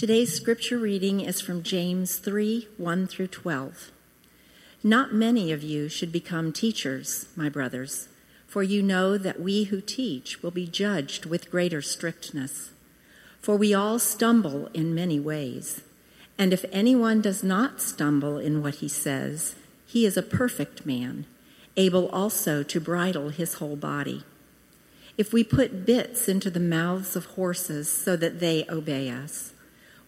Today's scripture reading is from James 3 1 through 12. Not many of you should become teachers, my brothers, for you know that we who teach will be judged with greater strictness. For we all stumble in many ways. And if anyone does not stumble in what he says, he is a perfect man, able also to bridle his whole body. If we put bits into the mouths of horses so that they obey us,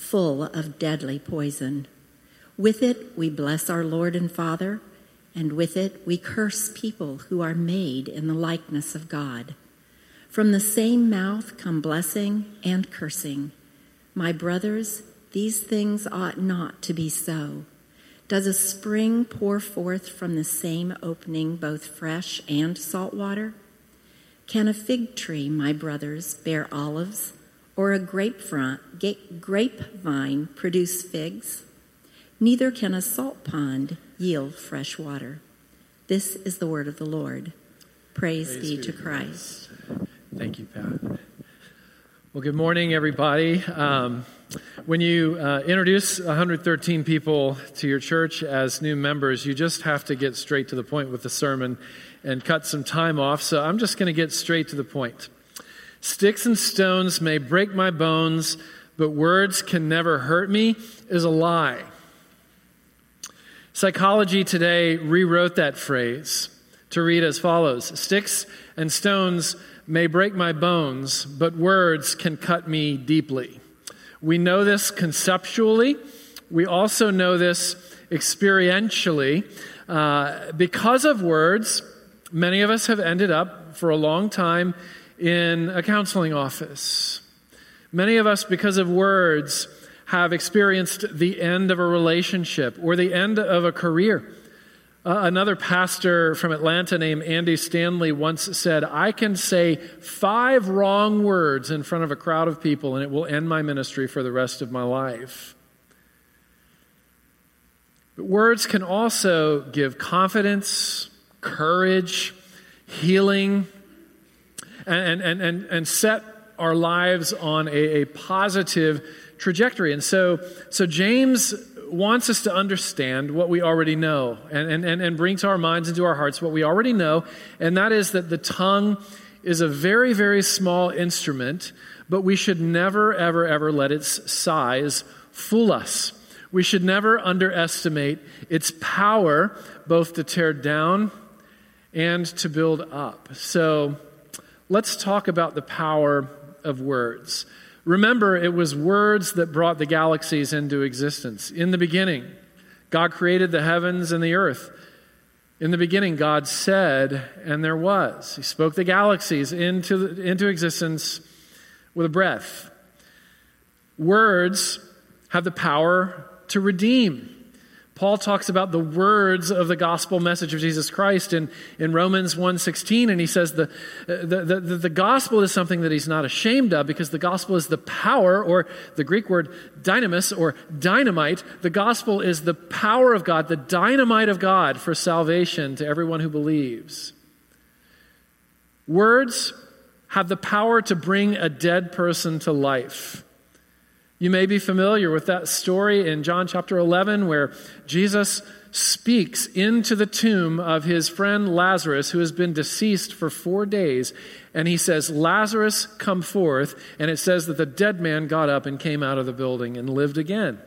full of deadly poison. With it, we bless our Lord and Father, and with it, we curse people who are made in the likeness of God. From the same mouth come blessing and cursing. My brothers, these things ought not to be so. Does a spring pour forth from the same opening both fresh and salt water? Can a fig tree, my brothers, bear olives? Or a grapevine produce figs? Neither can a salt pond yield fresh water. This is the word of the Lord. Praise, Praise be to Christ. Christ. Thank you, Pat. Well, good morning, everybody. Um, when you uh, introduce 113 people to your church as new members, you just have to get straight to the point with the sermon and cut some time off. So I'm just going to get straight to the point. Sticks and stones may break my bones, but words can never hurt me is a lie. Psychology Today rewrote that phrase to read as follows Sticks and stones may break my bones, but words can cut me deeply. We know this conceptually, we also know this experientially. Uh, because of words, many of us have ended up for a long time in a counseling office. Many of us, because of words, have experienced the end of a relationship or the end of a career. Uh, another pastor from Atlanta named Andy Stanley once said, I can say five wrong words in front of a crowd of people and it will end my ministry for the rest of my life. But words can also give confidence, courage, healing, and, and, and, and set our lives on a, a positive trajectory. And so, so James wants us to understand what we already know and, and, and bring to our minds and to our hearts what we already know, and that is that the tongue is a very, very small instrument, but we should never, ever, ever let its size fool us. We should never underestimate its power, both to tear down and to build up. So, let's talk about the power of words. Remember, it was words that brought the galaxies into existence. In the beginning, God created the heavens and the earth. In the beginning, God said, and there was. He spoke the galaxies into, into existence with a breath. Words have the power to redeem. Paul talks about the words of the gospel message of Jesus Christ in, in Romans 1.16, and he says the, the, the, the, gospel is something that he's not ashamed of because the gospel is the power, or the Greek word dynamis, or dynamite. The gospel is the power of God, the dynamite of God for salvation to everyone who believes. Words have the power to bring a dead person to life. You may be familiar with that story in John chapter 11 where Jesus speaks into the tomb of his friend Lazarus, who has been deceased for four days. And he says, Lazarus, come forth. And it says that the dead man got up and came out of the building and lived again.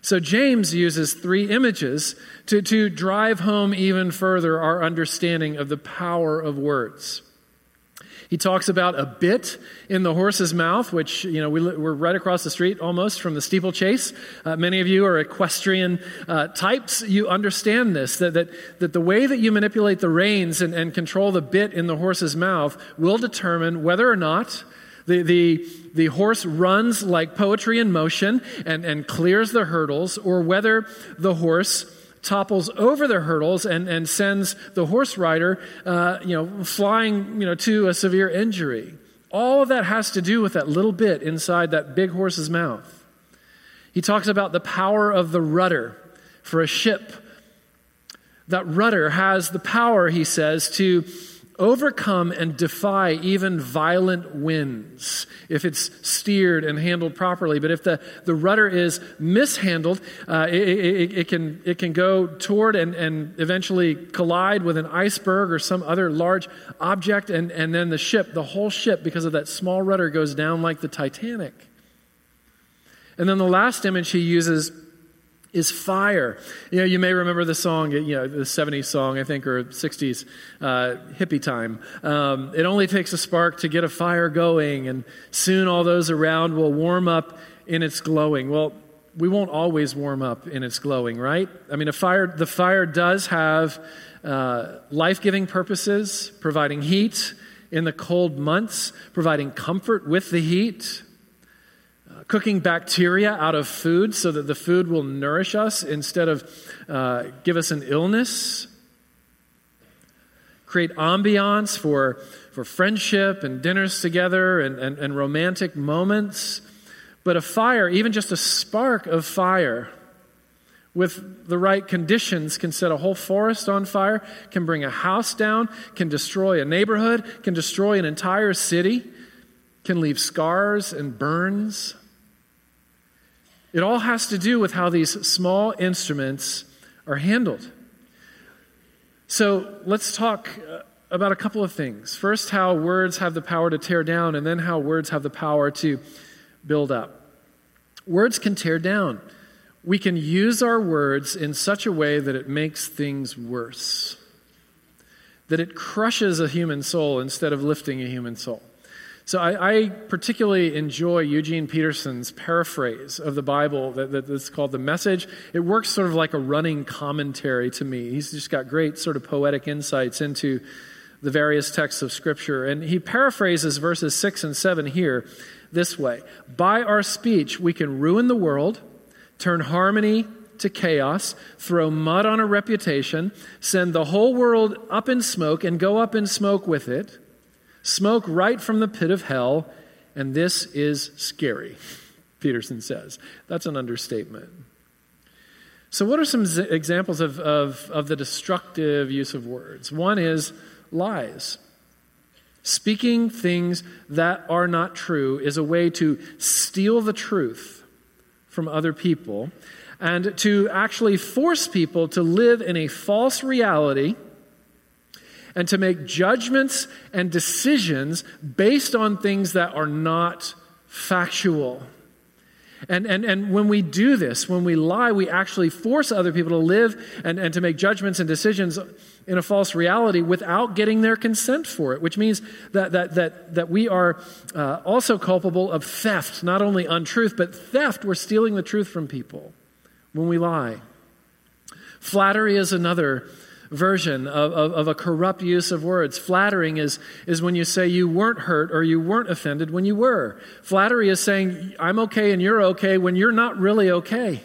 So James uses three images to, to drive home even further our understanding of the power of words. He talks about a bit in the horse's mouth, which, you know, we, are right across the street almost from the steeplechase. Uh, many of you are equestrian uh, types. You understand this, that, that, that the way that you manipulate the reins and, and control the bit in the horse's mouth will determine whether or not the, the, the horse runs like poetry in motion and, and clears the hurdles, or whether the horse topples over the hurdles and, and sends the horse rider, uh, you know, flying, you know, to a severe injury. All of that has to do with that little bit inside that big horse's mouth. He talks about the power of the rudder for a ship. That rudder has the power, he says, to overcome and defy even violent winds if it's steered and handled properly. But if the, the rudder is mishandled, uh, it, it, it, can, it can go toward and, and eventually collide with an iceberg or some other large object, and, and then the ship, the whole ship, because of that small rudder, goes down like the Titanic. And then the last image he uses is fire. You know, you may remember the song, you know, the 70s song, I think, or 60s, uh, hippie time. Um, it only takes a spark to get a fire going, and soon all those around will warm up in its glowing. Well, we won't always warm up in its glowing, right? I mean, a fire, the fire does have uh, life giving purposes, providing heat in the cold months, providing comfort with the heat cooking bacteria out of food so that the food will nourish us instead of uh, give us an illness. Create ambiance for, for friendship and dinners together and, and, and romantic moments. But a fire, even just a spark of fire, with the right conditions can set a whole forest on fire, can bring a house down, can destroy a neighborhood, can destroy an entire city, can leave scars and burns. It all has to do with how these small instruments are handled. So let's talk uh, about a couple of things. First, how words have the power to tear down, and then how words have the power to build up. Words can tear down. We can use our words in such a way that it makes things worse, that it crushes a human soul instead of lifting a human soul. So I, I, particularly enjoy Eugene Peterson's paraphrase of the Bible that, that, that's called The Message. It works sort of like a running commentary to me. He's just got great sort of poetic insights into the various texts of Scripture. And he paraphrases verses 6 and 7 here this way By our speech, we can ruin the world, turn harmony to chaos, throw mud on a reputation, send the whole world up in smoke, and go up in smoke with it smoke right from the pit of hell, and this is scary, Peterson says. That's an understatement. So, what are some z- examples of, of, of the destructive use of words? One is lies. Speaking things that are not true is a way to steal the truth from other people and to actually force people to live in a false reality and to make judgments and decisions based on things that are not factual. And, and, and when we do this, when we lie, we actually force other people to live and, and to make judgments and decisions in a false reality without getting their consent for it, which means that, that, that, that we are uh, also culpable of theft, not only untruth, but theft. We're stealing the truth from people when we lie. Flattery is another version of, of, of, a corrupt use of words. Flattering is, is when you say you weren't hurt or you weren't offended when you were. Flattery is saying, I'm okay and you're okay when you're not really okay.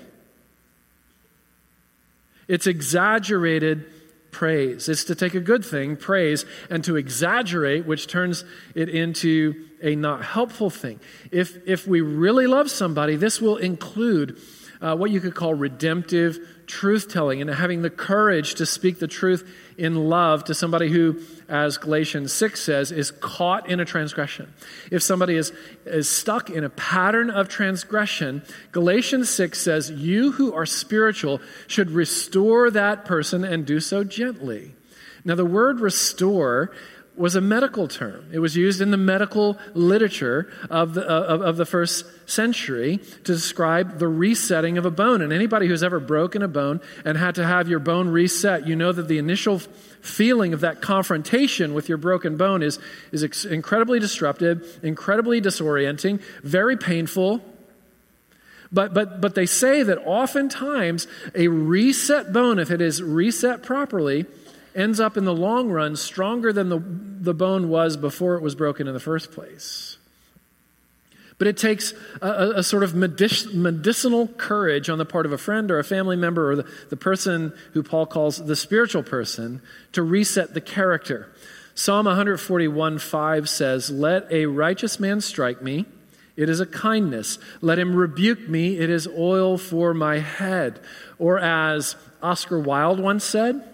It's exaggerated praise. It's to take a good thing, praise, and to exaggerate, which turns it into a not helpful thing. If, if we really love somebody, this will include uh, what you could call redemptive truth telling and having the courage to speak the truth in love to somebody who, as Galatians 6 says, is caught in a transgression. If somebody is, is stuck in a pattern of transgression, Galatians 6 says, You who are spiritual should restore that person and do so gently. Now, the word restore was a medical term. It was used in the medical literature of the, uh, of, of, the first century to describe the resetting of a bone. And anybody who's ever broken a bone and had to have your bone reset, you know that the initial feeling of that confrontation with your broken bone is, is ex- incredibly disruptive, incredibly disorienting, very painful. But, but, but they say that oftentimes a reset bone, if it is reset properly, ends up in the long run stronger than the, the bone was before it was broken in the first place. But it takes a, a sort of medic- medicinal courage on the part of a friend or a family member or the, the person who Paul calls the spiritual person to reset the character. Psalm 141 5 says, Let a righteous man strike me. It is a kindness. Let him rebuke me. It is oil for my head. Or as Oscar Wilde once said,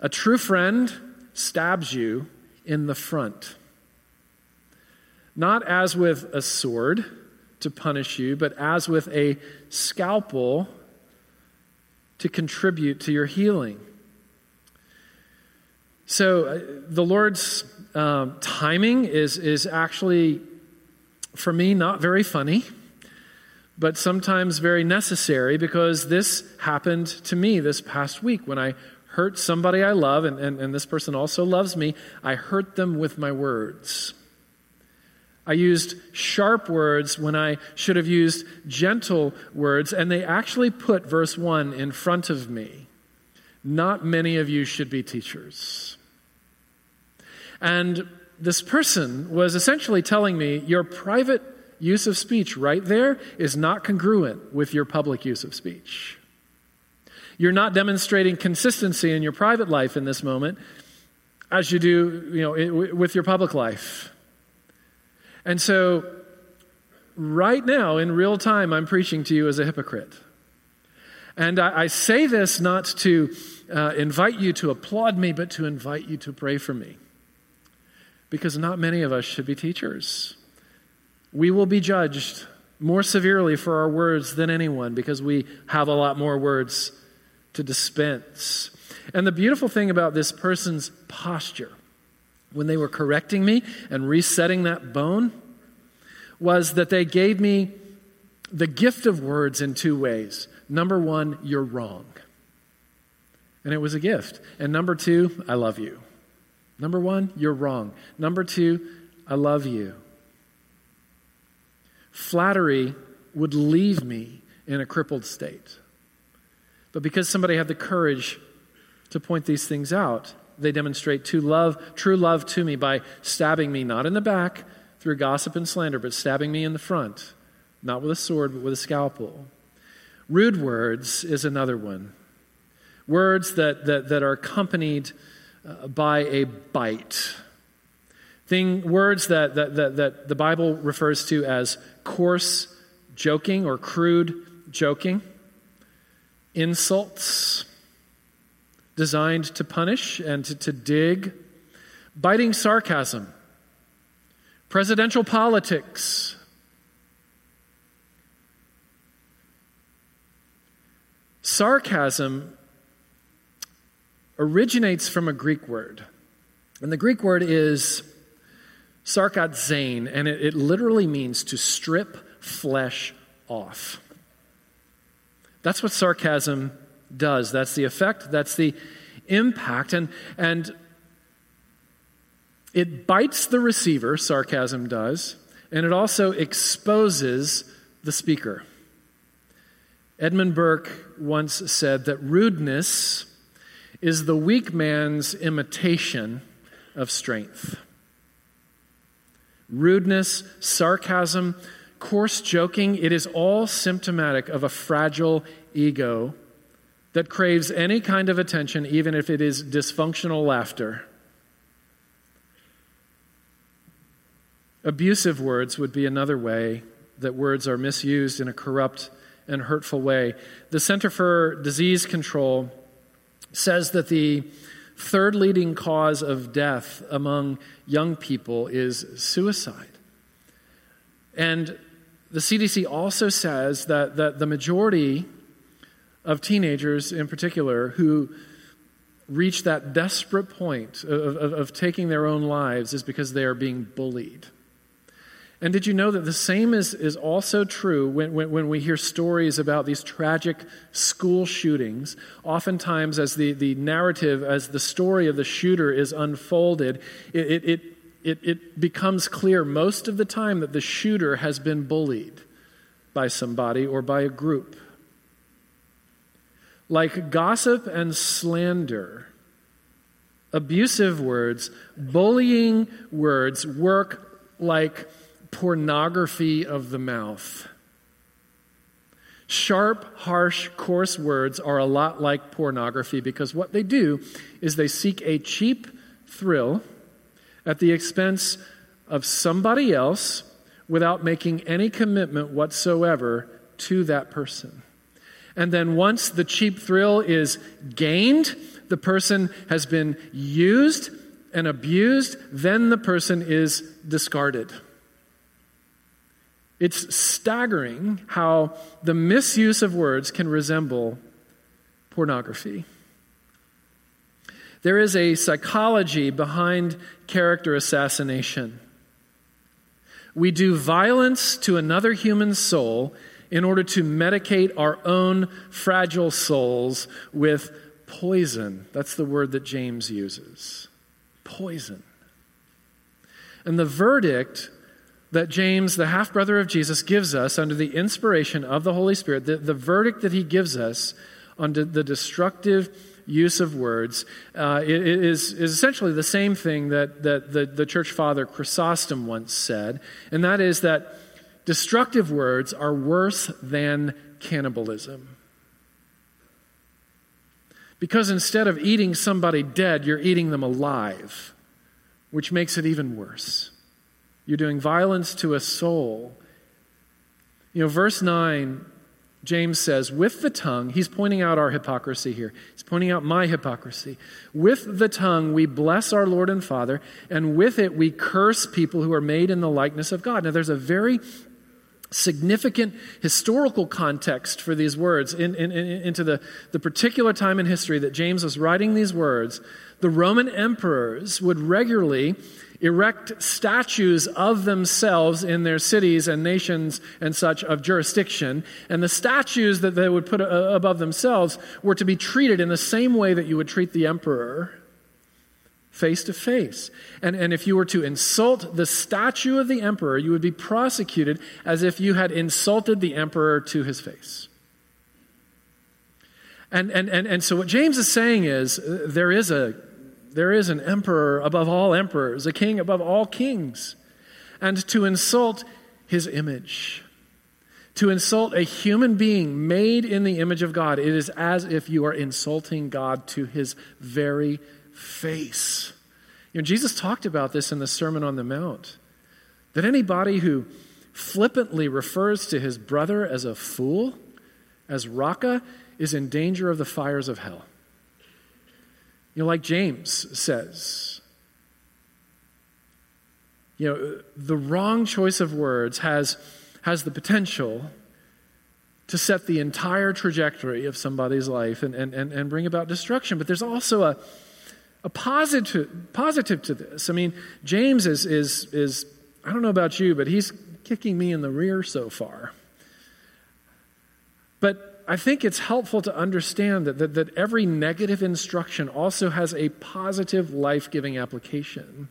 a true friend stabs you in the front. Not as with a sword to punish you, but as with a scalpel to contribute to your healing. So uh, the Lord's um, timing is, is actually, for me, not very funny, but sometimes very necessary because this happened to me this past week when I hurt somebody I love, and, and, and this person also loves me, I hurt them with my words. I used sharp words when I should have used gentle words, and they actually put verse 1 in front of me. Not many of you should be teachers. And this person was essentially telling me your private use of speech right there is not congruent with your public use of speech. You're not demonstrating consistency in your private life in this moment as you do, you know, with your public life. And so, right now, in real time, I'm preaching to you as a hypocrite. And I, I say this not to uh, invite you to applaud me, but to invite you to pray for me. Because not many of us should be teachers. We will be judged more severely for our words than anyone because we have a lot more words to dispense. And the beautiful thing about this person's posture, when they were correcting me and resetting that bone, was that they gave me the gift of words in two ways. Number one, you're wrong. And it was a gift. And number two, I love you. Number one, you're wrong. Number two, I love you. Flattery would leave me in a crippled state. But because somebody had the courage to point these things out, they demonstrate true love, true love to me by stabbing me not in the back through gossip and slander, but stabbing me in the front, not with a sword, but with a scalpel. Rude words is another one. Words that, that, that are accompanied uh, by a bite. Thing, words that, that, that, that the Bible refers to as coarse joking or crude joking insults designed to punish and to, to dig, biting sarcasm, presidential politics. Sarcasm originates from a Greek word. And the Greek word is sarkazein, and it, it literally means to strip flesh off. That's what sarcasm does. That's the effect, that's the impact. And, and it bites the receiver, sarcasm does, and it also exposes the speaker. Edmund Burke once said that rudeness is the weak man's imitation of strength. Rudeness, sarcasm, coarse joking, it is all symptomatic of a fragile ego that craves any kind of attention, even if it is dysfunctional laughter. Abusive words would be another way that words are misused in a corrupt and hurtful way. The Center for Disease Control says that the third leading cause of death among young people is suicide. And the CDC also says that, that the majority of teenagers, in particular, who reach that desperate point of, of, of, taking their own lives is because they are being bullied. And did you know that the same is, is also true when, when, when we hear stories about these tragic school shootings? Oftentimes, as the, the narrative, as the story of the shooter is unfolded, it, it, it, it, it becomes clear most of the time that the shooter has been bullied by somebody or by a group. Like gossip and slander, abusive words, bullying words work like pornography of the mouth. Sharp, harsh, coarse words are a lot like pornography because what they do is they seek a cheap thrill at the expense of somebody else without making any commitment whatsoever to that person. And then once the cheap thrill is gained, the person has been used and abused, then the person is discarded. It's staggering how the misuse of words can resemble pornography. There is a psychology behind character assassination. We do violence to another human soul in order to medicate our own fragile souls with poison. That's the word that James uses poison. And the verdict that James, the half brother of Jesus, gives us under the inspiration of the Holy Spirit, the, the verdict that he gives us on the destructive use of words uh, is, is essentially the same thing that, that the, the church father Chrysostom once said, and that is that destructive words are worse than cannibalism. Because instead of eating somebody dead, you're eating them alive, which makes it even worse. You're doing violence to a soul. You know, verse 9, James says, with the tongue, he's pointing out our hypocrisy here. He's pointing out my hypocrisy. With the tongue, we bless our Lord and Father, and with it, we curse people who are made in the likeness of God. Now, there's a very significant historical context for these words in, in, in, into the, the particular time in history that James was writing these words. The Roman emperors would regularly erect statues of themselves in their cities and nations and such of jurisdiction. And the statues that they would put uh, above themselves were to be treated in the same way that you would treat the emperor face to face. And, and if you were to insult the statue of the emperor, you would be prosecuted as if you had insulted the emperor to his face. And, and, and, and so what James is saying is uh, there is a there is an emperor above all emperors, a king above all kings. And to insult his image, to insult a human being made in the image of God, it is as if you are insulting God to his very face. You know, Jesus talked about this in the Sermon on the Mount that anybody who flippantly refers to his brother as a fool, as Raca, is in danger of the fires of hell. You know, like James says, you know, the wrong choice of words has, has the potential to set the entire trajectory of somebody's life and, and, and, and bring about destruction. But there's also a, a positive, positive to this. I mean, James is, is, is, I don't know about you, but he's kicking me in the rear so far. But I think it's helpful to understand that, that, that every negative instruction also has a positive life giving application.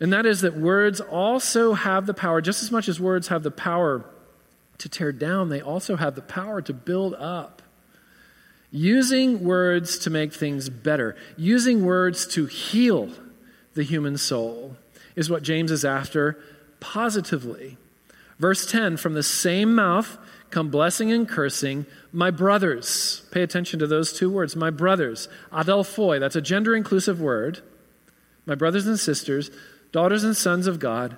And that is that words also have the power, just as much as words have the power to tear down, they also have the power to build up. Using words to make things better, using words to heal the human soul is what James is after positively. Verse 10 From the same mouth come blessing and cursing. My brothers, pay attention to those two words, my brothers, adelphoi, that's a gender inclusive word. My brothers and sisters, daughters and sons of God,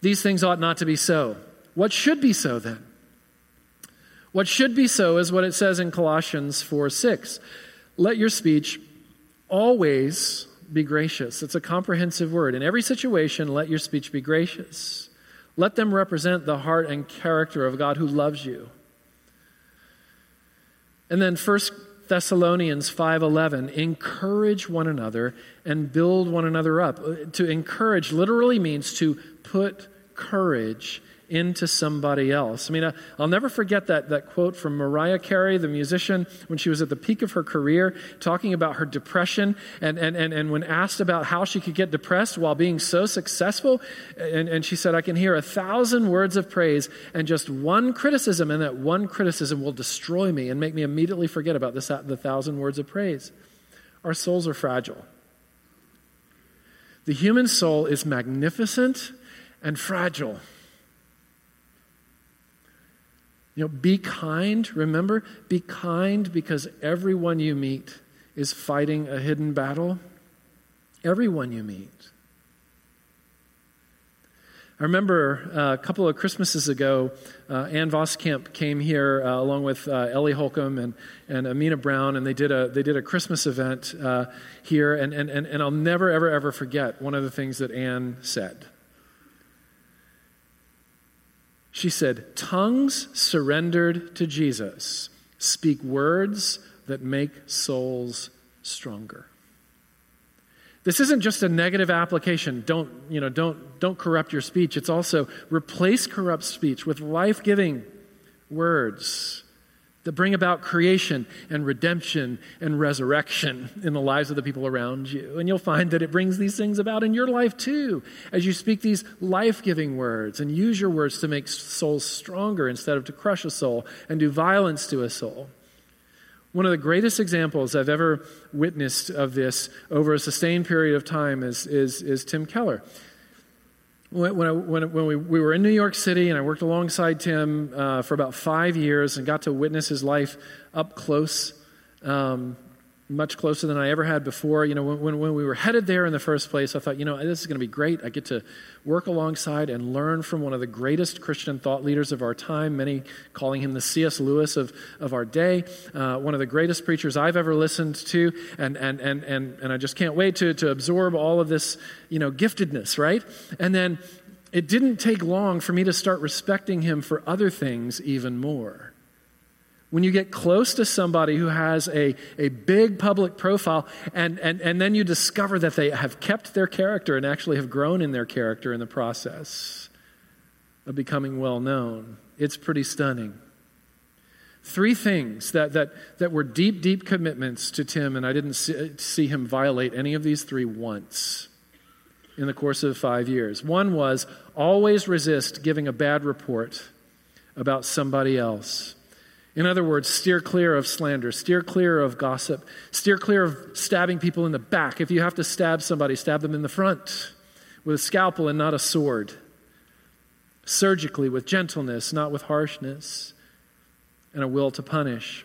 these things ought not to be so. What should be so then? What should be so is what it says in Colossians 4 6. Let your speech always be gracious. It's a comprehensive word. In every situation, let your speech be gracious let them represent the heart and character of God who loves you. And then 1 Thessalonians 5:11, encourage one another and build one another up. Uh, to encourage literally means to put courage into somebody else. I mean, uh, I'll never forget that, that quote from Mariah Carey, the musician, when she was at the peak of her career, talking about her depression. And, and, and, and when asked about how she could get depressed while being so successful, and, and she said, I can hear a thousand words of praise and just one criticism, and that one criticism will destroy me and make me immediately forget about this, the thousand words of praise. Our souls are fragile. The human soul is magnificent and fragile. You know, be kind. Remember, be kind because everyone you meet is fighting a hidden battle. Everyone you meet. I remember uh, a couple of Christmases ago, uh, Ann Voskamp came here uh, along with uh, Ellie Holcomb and, and Amena Brown, and they did a, they did a Christmas event uh, here. And, and, and, and I'll never, ever, ever forget one of the things that Ann said. She said, Tongues surrendered to Jesus speak words that make souls stronger. This isn't just a negative application. Don't, you know, don't, don't corrupt your speech. It's also replace corrupt speech with life giving words that bring about creation and redemption and resurrection in the lives of the people around you. And you'll find that it brings these things about in your life too, as you speak these life giving words and use your words to make souls stronger instead of to crush a soul and do violence to a soul. One of the greatest examples I've ever witnessed of this over a sustained period of time is, is, is Tim Keller when, I, when, when we, we were in New York City and I worked alongside Tim uh, for about five years and got to witness his life up close, um, much closer than I ever had before. You know, when, when we were headed there in the first place, I thought, you know, this is going to be great. I get to work alongside and learn from one of the greatest Christian thought leaders of our time, many calling him the C.S. Lewis of, of our day, uh, one of the greatest preachers I've ever listened to. And, and, and, and, and I just can't wait to, to absorb all of this, you know, giftedness, right? And then it didn't take long for me to start respecting him for other things even more. When you get close to somebody who has a, a big public profile, and, and, and then you discover that they have kept their character and actually have grown in their character in the process of becoming well known, it's pretty stunning. Three things that, that, that were deep, deep commitments to Tim, and I didn't see, see him violate any of these three once in the course of five years. One was always resist giving a bad report about somebody else. In other words, steer clear of slander, steer clear of gossip, steer clear of stabbing people in the back. If you have to stab somebody, stab them in the front with a scalpel and not a sword. Surgically, with gentleness, not with harshness, and a will to punish.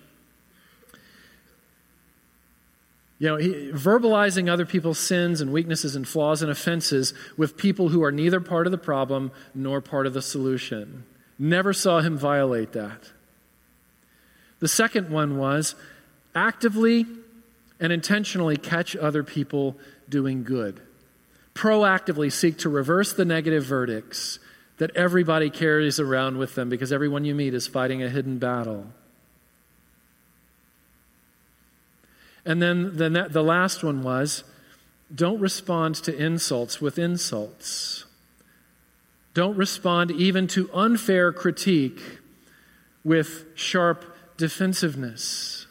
You know, he, verbalizing other people's sins and weaknesses and flaws and offenses with people who are neither part of the problem nor part of the solution. Never saw him violate that. The second one was actively and intentionally catch other people doing good. Proactively seek to reverse the negative verdicts that everybody carries around with them because everyone you meet is fighting a hidden battle. And then the, the last one was don't respond to insults with insults. Don't respond even to unfair critique with sharp defensiveness.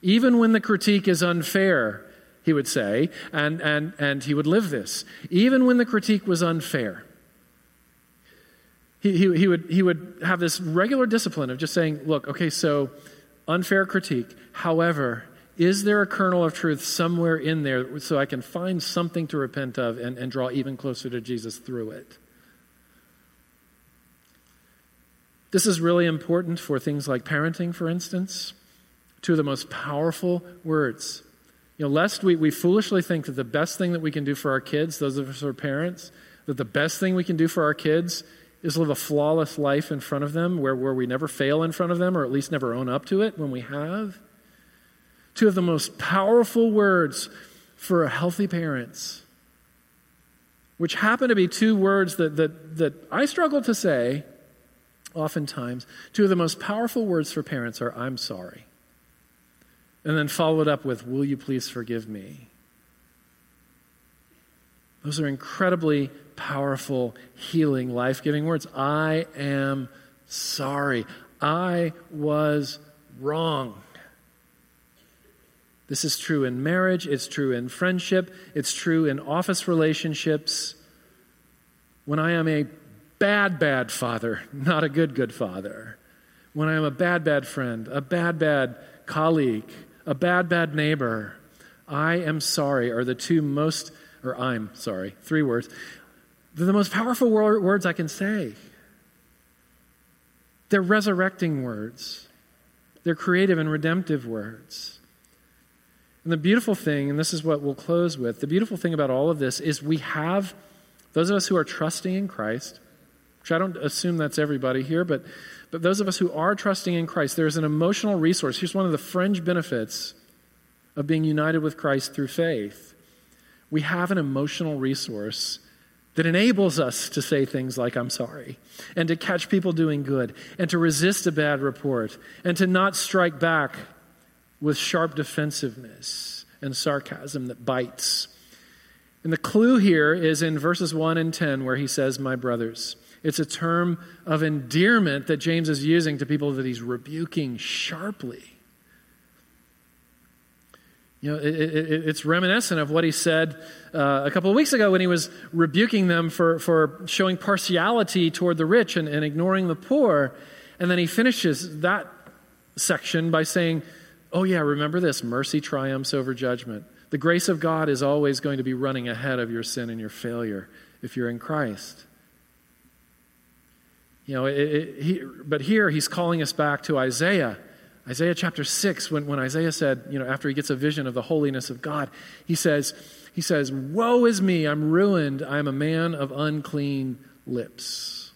Even when the critique is unfair, he would say, and, and, and he would live this. Even when the critique was unfair, he, he, he, would, he would have this regular discipline of just saying, look, okay, so unfair critique. However, is there a kernel of truth somewhere in there so I can find something to repent of and, and draw even closer to Jesus through it? This is really important for things like parenting, for instance. Two of the most powerful words. You know, lest we, we foolishly think that the best thing that we can do for our kids, those of us who are parents, that the best thing we can do for our kids is live a flawless life in front of them where, where we never fail in front of them or at least never own up to it when we have. Two of the most powerful words for healthy parents, which happen to be two words that, that, that I struggle to say oftentimes, two of the most powerful words for parents are I'm sorry. And then follow it up with, Will you please forgive me? Those are incredibly powerful, healing, life giving words. I am sorry. I was wrong. This is true in marriage, it's true in friendship, it's true in office relationships. When I am a bad, bad father, not a good, good father. When I am a bad, bad friend, a bad, bad colleague, a bad, bad neighbor, I am sorry are the two most, or I'm sorry, three words. They're the most powerful words I can say. They're resurrecting words, they're creative and redemptive words. And the beautiful thing, and this is what we'll close with the beautiful thing about all of this is we have, those of us who are trusting in Christ, which I don't assume that's everybody here, but, but those of us who are trusting in Christ, there's an emotional resource. Here's one of the fringe benefits of being united with Christ through faith. We have an emotional resource that enables us to say things like, I'm sorry, and to catch people doing good, and to resist a bad report, and to not strike back with sharp defensiveness and sarcasm that bites. And the clue here is in verses 1 and 10, where he says, My brothers. It's a term of endearment that James is using to people that he's rebuking sharply. You know, it, it, it's reminiscent of what he said uh, a couple of weeks ago when he was rebuking them for, for showing partiality toward the rich and, and ignoring the poor. And then he finishes that section by saying, Oh, yeah, remember this mercy triumphs over judgment. The grace of God is always going to be running ahead of your sin and your failure if you're in Christ. You know, it, it, he, but here he's calling us back to Isaiah Isaiah chapter 6, when, when Isaiah said, you know, after he gets a vision of the holiness of God, he says, he says, Woe is me, I'm ruined, I'm a man of unclean lips.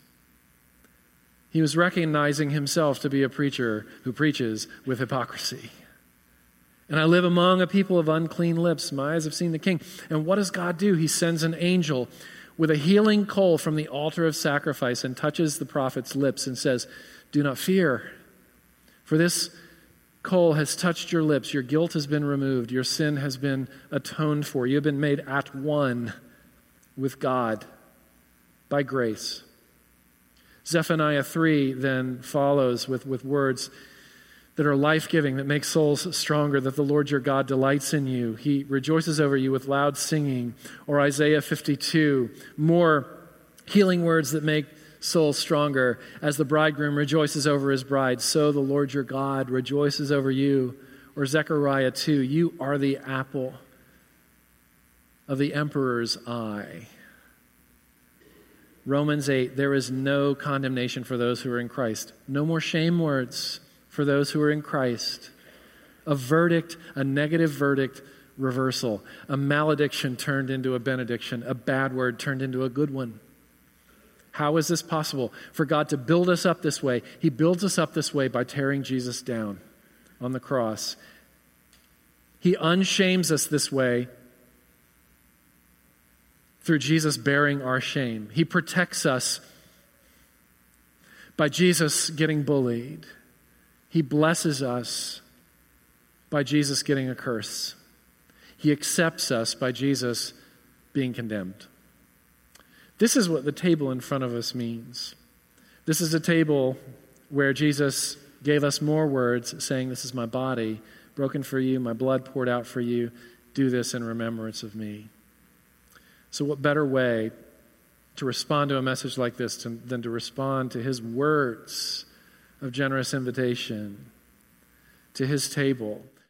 He was recognizing himself to be a preacher who preaches with hypocrisy. And I live among a people of unclean lips. My eyes have seen the king. And what does God do? He sends an angel with a healing coal from the altar of sacrifice and touches the prophet's lips and says, Do not fear. For this coal has touched your lips, your guilt has been removed, your sin has been atoned for. You have been made at one with God by grace. Zephaniah 3 then follows with, with words that are life giving, that make souls stronger, that the Lord your God delights in you. He rejoices over you with loud singing. Or Isaiah 52, more healing words that make souls stronger. As the bridegroom rejoices over his bride, so the Lord your God rejoices over you. Or Zechariah 2, you are the apple of the emperor's eye. Romans 8, there is no condemnation for those who are in Christ. No more shame words for those who are in Christ. A verdict, a negative verdict reversal, a malediction turned into a benediction, a bad word turned into a good one. How is this possible? For God to build us up this way, He builds us up this way by tearing Jesus down on the cross. He unshames us this way through Jesus bearing our shame. He protects us by Jesus getting bullied. He blesses us by Jesus getting a curse. He accepts us by Jesus being condemned. This is what the table in front of us means. This is a table where Jesus gave us more words, saying, This is my body, broken for you, my blood poured out for you. Do this in remembrance of me. So, what better way to respond to a message like this to, than to respond to his words of generous invitation, to his table?